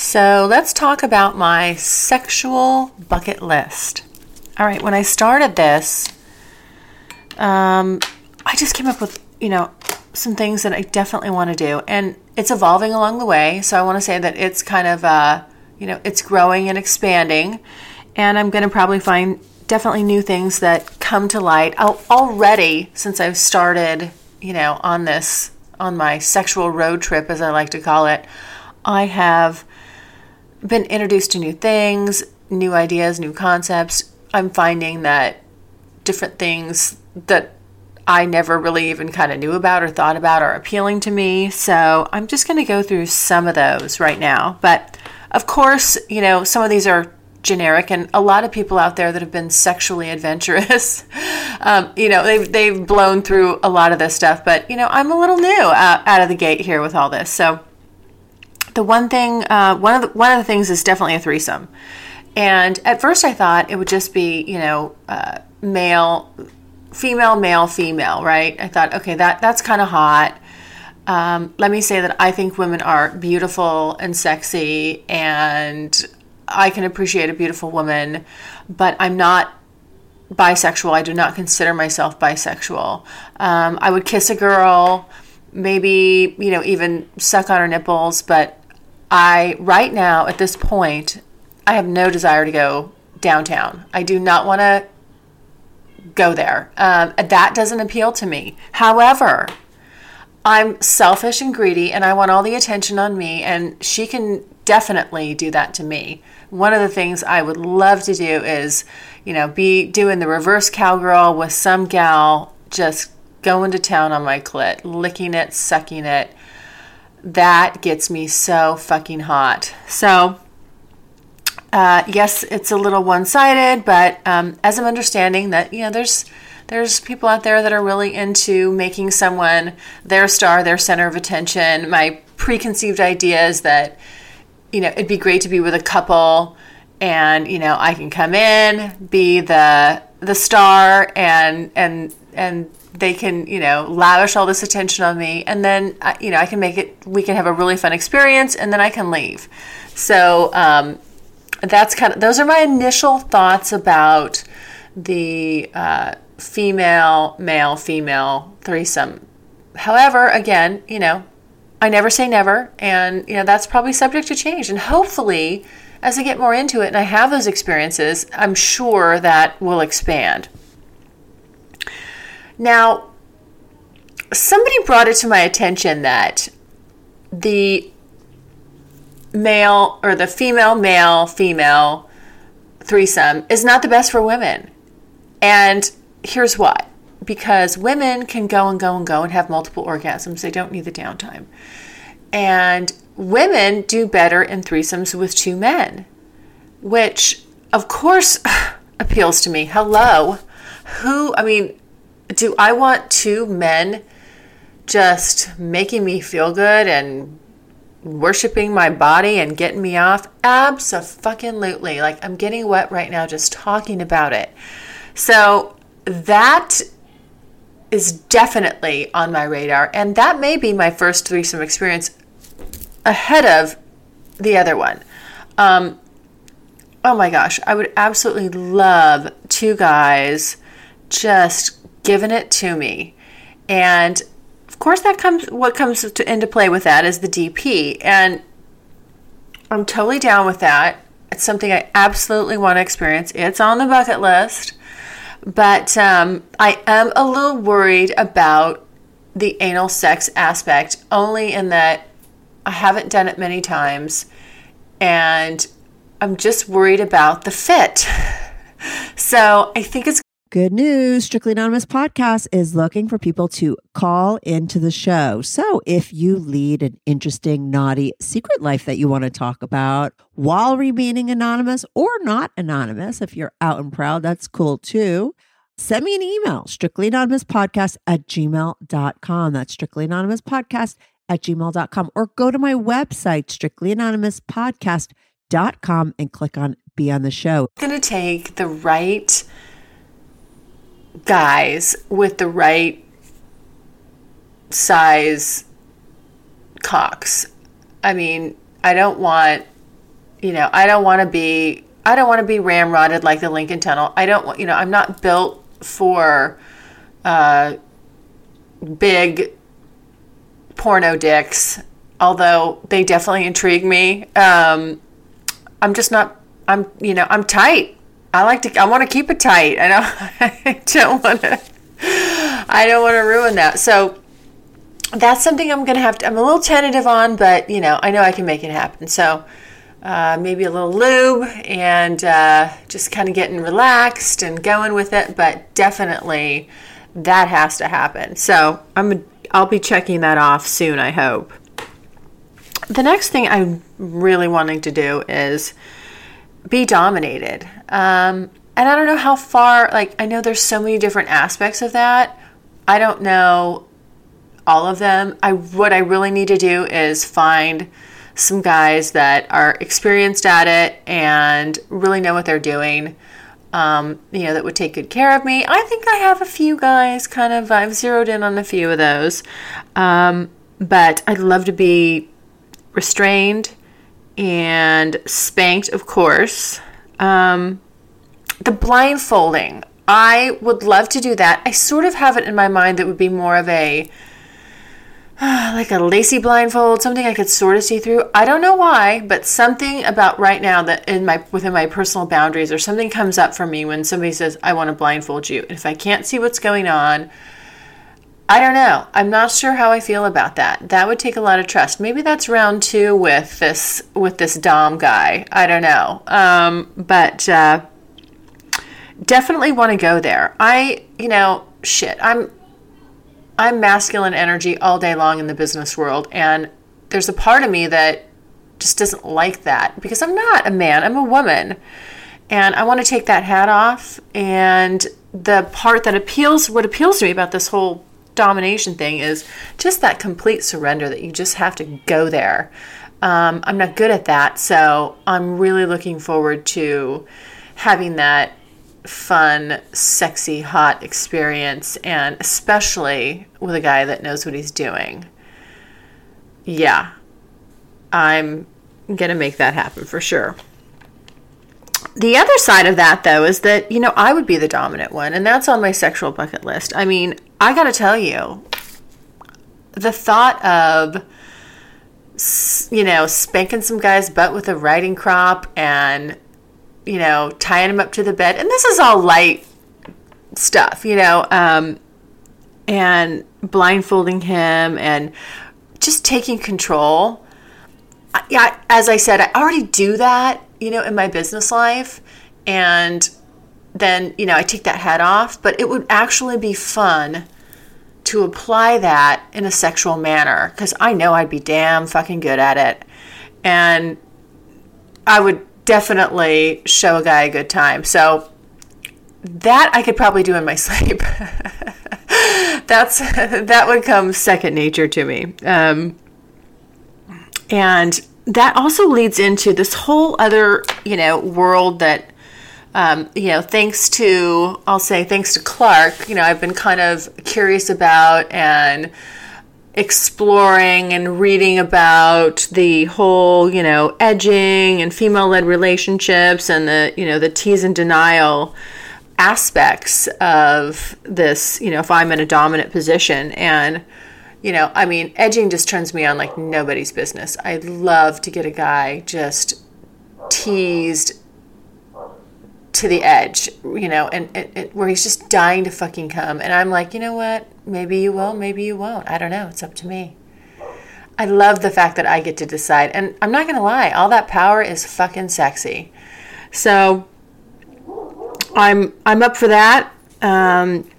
So let's talk about my sexual bucket list. All right, when I started this, um, I just came up with, you know, some things that I definitely want to do. And it's evolving along the way. So I want to say that it's kind of, uh, you know, it's growing and expanding. And I'm going to probably find definitely new things that come to light. I'll, already, since I've started, you know, on this, on my sexual road trip, as I like to call it, I have been introduced to new things, new ideas, new concepts. I'm finding that different things that I never really even kind of knew about or thought about are appealing to me. So I'm just going to go through some of those right now. But of course, you know, some of these are generic and a lot of people out there that have been sexually adventurous um, you know they've, they've blown through a lot of this stuff but you know i'm a little new uh, out of the gate here with all this so the one thing, uh, one of the one of the things is definitely a threesome. And at first, I thought it would just be, you know, uh, male, female, male, female, right? I thought, okay, that that's kind of hot. Um, let me say that I think women are beautiful and sexy, and I can appreciate a beautiful woman, but I'm not bisexual. I do not consider myself bisexual. Um, I would kiss a girl, maybe, you know, even suck on her nipples, but I, right now, at this point, I have no desire to go downtown. I do not want to go there. Um, that doesn't appeal to me. However, I'm selfish and greedy and I want all the attention on me, and she can definitely do that to me. One of the things I would love to do is, you know, be doing the reverse cowgirl with some gal just going to town on my clit, licking it, sucking it, that gets me so fucking hot. So, uh, yes, it's a little one-sided, but um, as I'm understanding that, you know, there's there's people out there that are really into making someone their star, their center of attention. My preconceived idea is that, you know, it'd be great to be with a couple, and you know, I can come in, be the the star, and and and they can you know lavish all this attention on me and then you know i can make it we can have a really fun experience and then i can leave. So um, that's kind of those are my initial thoughts about the uh, female male female threesome. However again you know i never say never and you know that's probably subject to change and hopefully as i get more into it and i have those experiences i'm sure that will expand now, somebody brought it to my attention that the male or the female, male, female threesome is not the best for women. And here's why because women can go and go and go and have multiple orgasms, they don't need the downtime. And women do better in threesomes with two men, which of course appeals to me. Hello. Who, I mean, do I want two men just making me feel good and worshiping my body and getting me off? Absolutely. Like I'm getting wet right now just talking about it. So that is definitely on my radar, and that may be my first threesome experience ahead of the other one. Um, oh my gosh, I would absolutely love two guys just given it to me. And of course that comes what comes to, into play with that is the DP. And I'm totally down with that. It's something I absolutely want to experience. It's on the bucket list. But um, I am a little worried about the anal sex aspect, only in that I haven't done it many times. And I'm just worried about the fit. So I think it's Good news Strictly Anonymous Podcast is looking for people to call into the show. So if you lead an interesting, naughty secret life that you want to talk about while remaining anonymous or not anonymous, if you're out and proud, that's cool too. Send me an email, strictlyanonymouspodcast at gmail.com. That's strictlyanonymouspodcast at gmail.com. Or go to my website, strictlyanonymouspodcast.com, and click on Be on the Show. It's going to take the right guys with the right size cocks. I mean, I don't want, you know, I don't want to be, I don't want to be ramrodded like the Lincoln Tunnel. I don't want, you know, I'm not built for uh, big porno dicks, although they definitely intrigue me. Um, I'm just not, I'm, you know, I'm tight. I like to. I want to keep it tight. I know. I don't want to. I don't want to ruin that. So that's something I'm gonna have to. I'm a little tentative on, but you know, I know I can make it happen. So uh, maybe a little lube and uh, just kind of getting relaxed and going with it. But definitely, that has to happen. So I'm. I'll be checking that off soon. I hope. The next thing I'm really wanting to do is be dominated. Um, and I don't know how far, like, I know there's so many different aspects of that. I don't know all of them. I what I really need to do is find some guys that are experienced at it and really know what they're doing. Um, you know, that would take good care of me. I think I have a few guys kind of, I've zeroed in on a few of those. Um, but I'd love to be restrained and spanked, of course. Um, the blindfolding, I would love to do that. I sort of have it in my mind that would be more of a like a lacy blindfold, something I could sort of see through. I don't know why, but something about right now that in my within my personal boundaries or something comes up for me when somebody says I want to blindfold you. And if I can't see what's going on, I don't know. I'm not sure how I feel about that. That would take a lot of trust. Maybe that's round two with this with this Dom guy. I don't know. Um, but uh, definitely want to go there. I, you know, shit. I'm I'm masculine energy all day long in the business world, and there's a part of me that just doesn't like that because I'm not a man. I'm a woman, and I want to take that hat off. And the part that appeals, what appeals to me about this whole domination thing is just that complete surrender that you just have to go there. Um, I'm not good at that, so I'm really looking forward to having that fun, sexy, hot experience, and especially with a guy that knows what he's doing. Yeah, I'm gonna make that happen for sure. The other side of that, though, is that, you know, I would be the dominant one, and that's on my sexual bucket list. I mean, I gotta tell you, the thought of, you know, spanking some guy's butt with a riding crop and, you know, tying him up to the bed, and this is all light stuff, you know, um, and blindfolding him and just taking control. Yeah, as I said, I already do that you know, in my business life. And then, you know, I take that hat off, but it would actually be fun to apply that in a sexual manner because I know I'd be damn fucking good at it. And I would definitely show a guy a good time. So that I could probably do in my sleep. That's that would come second nature to me. Um, and that also leads into this whole other, you know, world that, um, you know, thanks to, I'll say, thanks to Clark, you know, I've been kind of curious about and exploring and reading about the whole, you know, edging and female led relationships and the, you know, the tease and denial aspects of this, you know, if I'm in a dominant position. And, you know, I mean, edging just turns me on like nobody's business. I love to get a guy just teased to the edge, you know, and, and, and, where he's just dying to fucking come. And I'm like, you know what? Maybe you will, maybe you won't. I don't know. It's up to me. I love the fact that I get to decide. And I'm not going to lie, all that power is fucking sexy. So I'm I'm up for that. Um,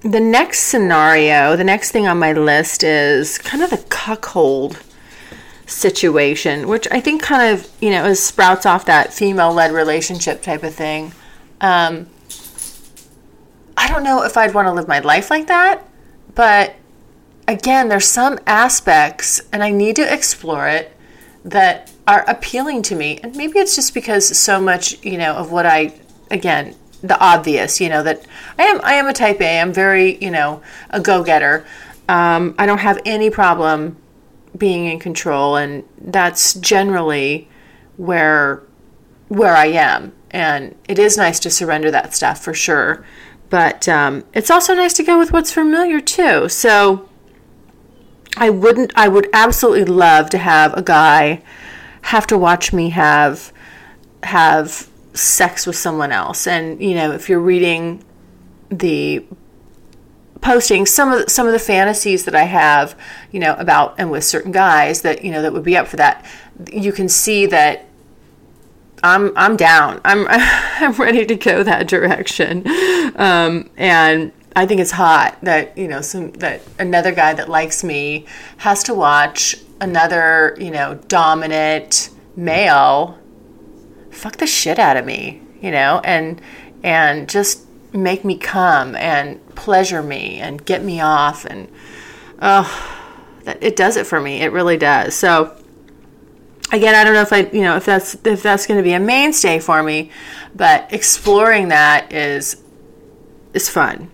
the next scenario, the next thing on my list is kind of the cuckold situation, which I think kind of, you know, is sprouts off that female led relationship type of thing. Um, I don't know if I'd want to live my life like that, but again, there's some aspects, and I need to explore it, that are appealing to me. And maybe it's just because so much, you know, of what I, again, the obvious, you know, that I am I am a type A. I'm very, you know, a go-getter. Um, I don't have any problem being in control, and that's generally where where I am. And it is nice to surrender that stuff for sure. But um, it's also nice to go with what's familiar too. So I wouldn't. I would absolutely love to have a guy have to watch me have have sex with someone else. And you know, if you're reading the posting some of the, some of the fantasies that I have, you know, about and with certain guys that you know that would be up for that, you can see that I'm I'm down. I'm I'm ready to go that direction, um, and I think it's hot that you know some that another guy that likes me has to watch another you know dominant male fuck the shit out of me, you know, and and just make me come and pleasure me and get me off and oh that it does it for me. It really does. So again, I don't know if I, you know, if that's if that's going to be a mainstay for me, but exploring that is is fun.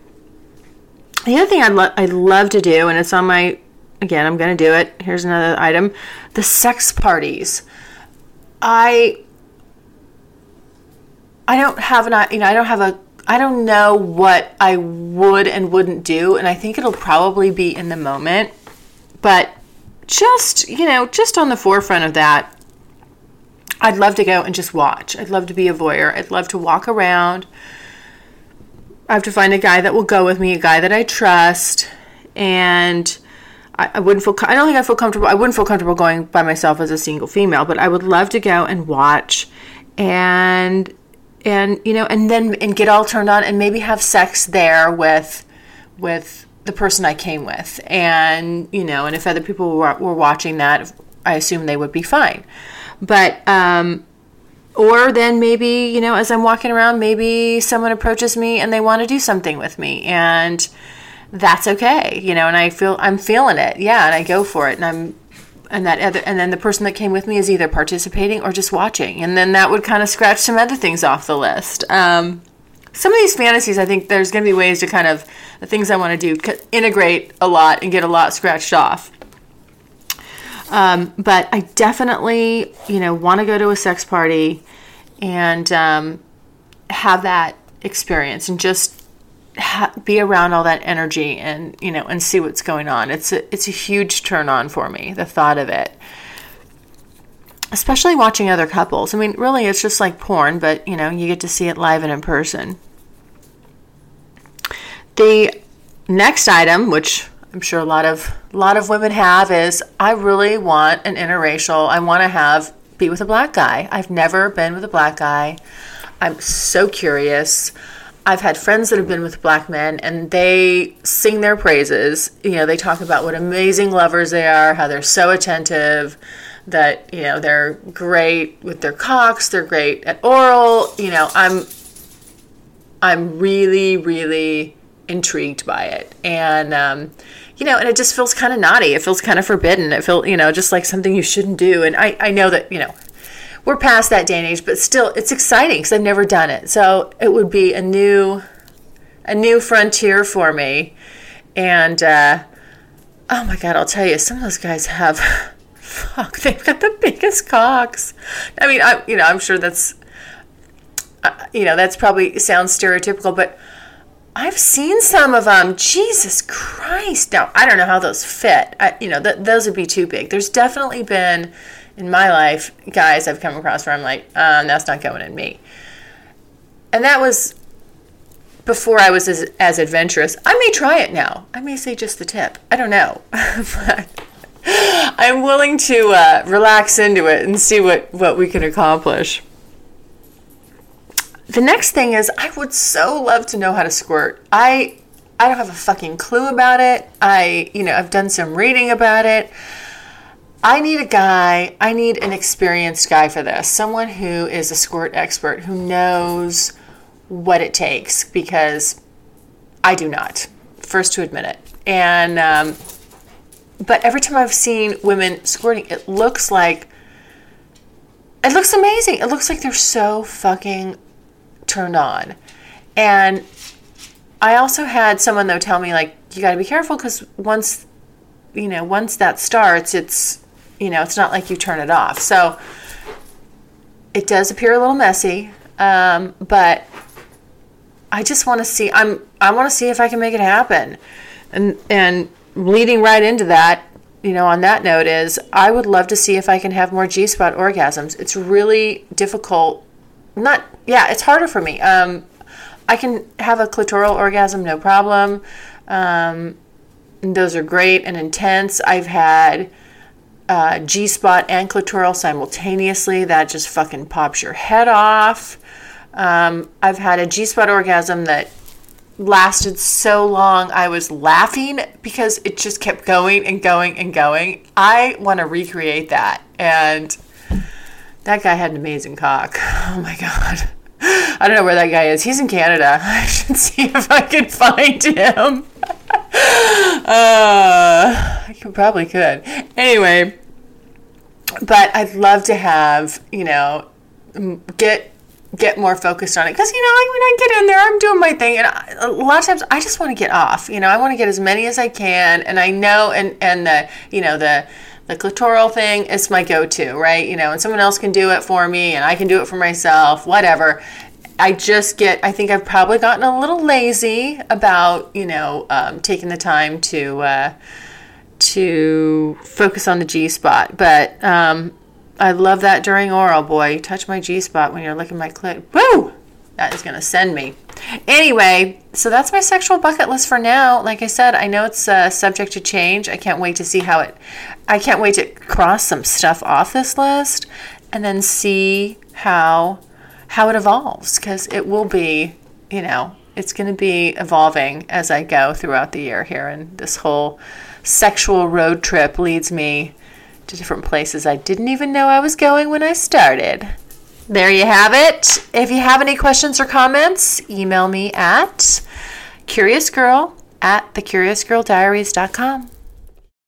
The other thing I'd lo- I'd love to do, and it's on my again, I'm going to do it. Here's another item: the sex parties. I I don't have an I you know I don't have a I don't know what I would and wouldn't do, and I think it'll probably be in the moment, but just you know just on the forefront of that. I'd love to go and just watch. I'd love to be a voyeur. I'd love to walk around. I have to find a guy that will go with me, a guy that I trust, and I, I wouldn't feel. I don't think I feel comfortable. I wouldn't feel comfortable going by myself as a single female, but I would love to go and watch and and you know and then and get all turned on and maybe have sex there with with the person I came with. And you know and if other people were, were watching that I assume they would be fine. But um or then maybe you know as I'm walking around maybe someone approaches me and they want to do something with me. And that's okay you know and I feel I'm feeling it. Yeah and I go for it. And I'm and that other and then the person that came with me is either participating or just watching. And then that would kind of scratch some other things off the list. Um, some of these fantasies i think there's going to be ways to kind of the things i want to do integrate a lot and get a lot scratched off. Um, but i definitely you know want to go to a sex party and um, have that experience and just ha- be around all that energy and you know and see what's going on. It's a it's a huge turn on for me. The thought of it, especially watching other couples. I mean, really, it's just like porn, but you know, you get to see it live and in person. The next item, which I'm sure a lot of a lot of women have, is I really want an interracial. I want to have be with a black guy. I've never been with a black guy. I'm so curious. I've had friends that have been with black men and they sing their praises. You know, they talk about what amazing lovers they are, how they're so attentive, that, you know, they're great with their cocks, they're great at oral. You know, I'm I'm really, really intrigued by it. And um, you know, and it just feels kind of naughty. It feels kind of forbidden. It feels, you know, just like something you shouldn't do. And I, I know that, you know, we're past that day and age, but still, it's exciting because I've never done it. So it would be a new, a new frontier for me. And uh, oh my god, I'll tell you, some of those guys have, fuck, they've got the biggest cocks. I mean, I, you know, I'm sure that's, uh, you know, that's probably sounds stereotypical, but I've seen some of them. Jesus Christ! Now I don't know how those fit. I, you know, th- those would be too big. There's definitely been in my life, guys I've come across where I'm like, um, that's not going in me. And that was before I was as, as adventurous. I may try it now. I may say just the tip. I don't know. I'm willing to uh, relax into it and see what, what we can accomplish. the next thing is I would so love to know how to squirt. I I don't have a fucking clue about it. I, you know, I've done some reading about it. I need a guy, I need an experienced guy for this. Someone who is a squirt expert who knows what it takes because I do not. First to admit it. And um, but every time I've seen women squirting, it looks like it looks amazing. It looks like they're so fucking turned on. And I also had someone though tell me like you got to be careful cuz once you know, once that starts, it's you know, it's not like you turn it off. So it does appear a little messy, um, but I just want to see. I'm. I want to see if I can make it happen, and and leading right into that, you know, on that note is I would love to see if I can have more G spot orgasms. It's really difficult. Not yeah, it's harder for me. Um, I can have a clitoral orgasm, no problem. Um, those are great and intense. I've had uh, G spot and clitoral simultaneously. That just fucking pops your head off. Um, I've had a G spot orgasm that lasted so long I was laughing because it just kept going and going and going. I want to recreate that. And that guy had an amazing cock. Oh my God. I don't know where that guy is. He's in Canada. I should see if I can find him. Uh, probably could. Anyway, but I'd love to have, you know, get get more focused on it. Because you know I, when I get in there I'm doing my thing and I, a lot of times I just want to get off you know? I want to get as many as I can and I know and and the you know the the clitoral thing is my go-to right? You know and someone else can do it for me and I can do it for myself whatever. I just get, I think I've probably gotten a little lazy about, you know, um, taking the time to, uh, to focus on the G spot. But um, I love that during oral, boy. Touch my G spot when you're licking my clit. Woo! That is going to send me. Anyway, so that's my sexual bucket list for now. Like I said, I know it's uh, subject to change. I can't wait to see how it, I can't wait to cross some stuff off this list and then see how how it evolves because it will be, you know, it's going to be evolving as I go throughout the year here. And this whole sexual road trip leads me to different places I didn't even know I was going when I started. There you have it. If you have any questions or comments, email me at curiousgirl at thecuriousgirldiaries.com.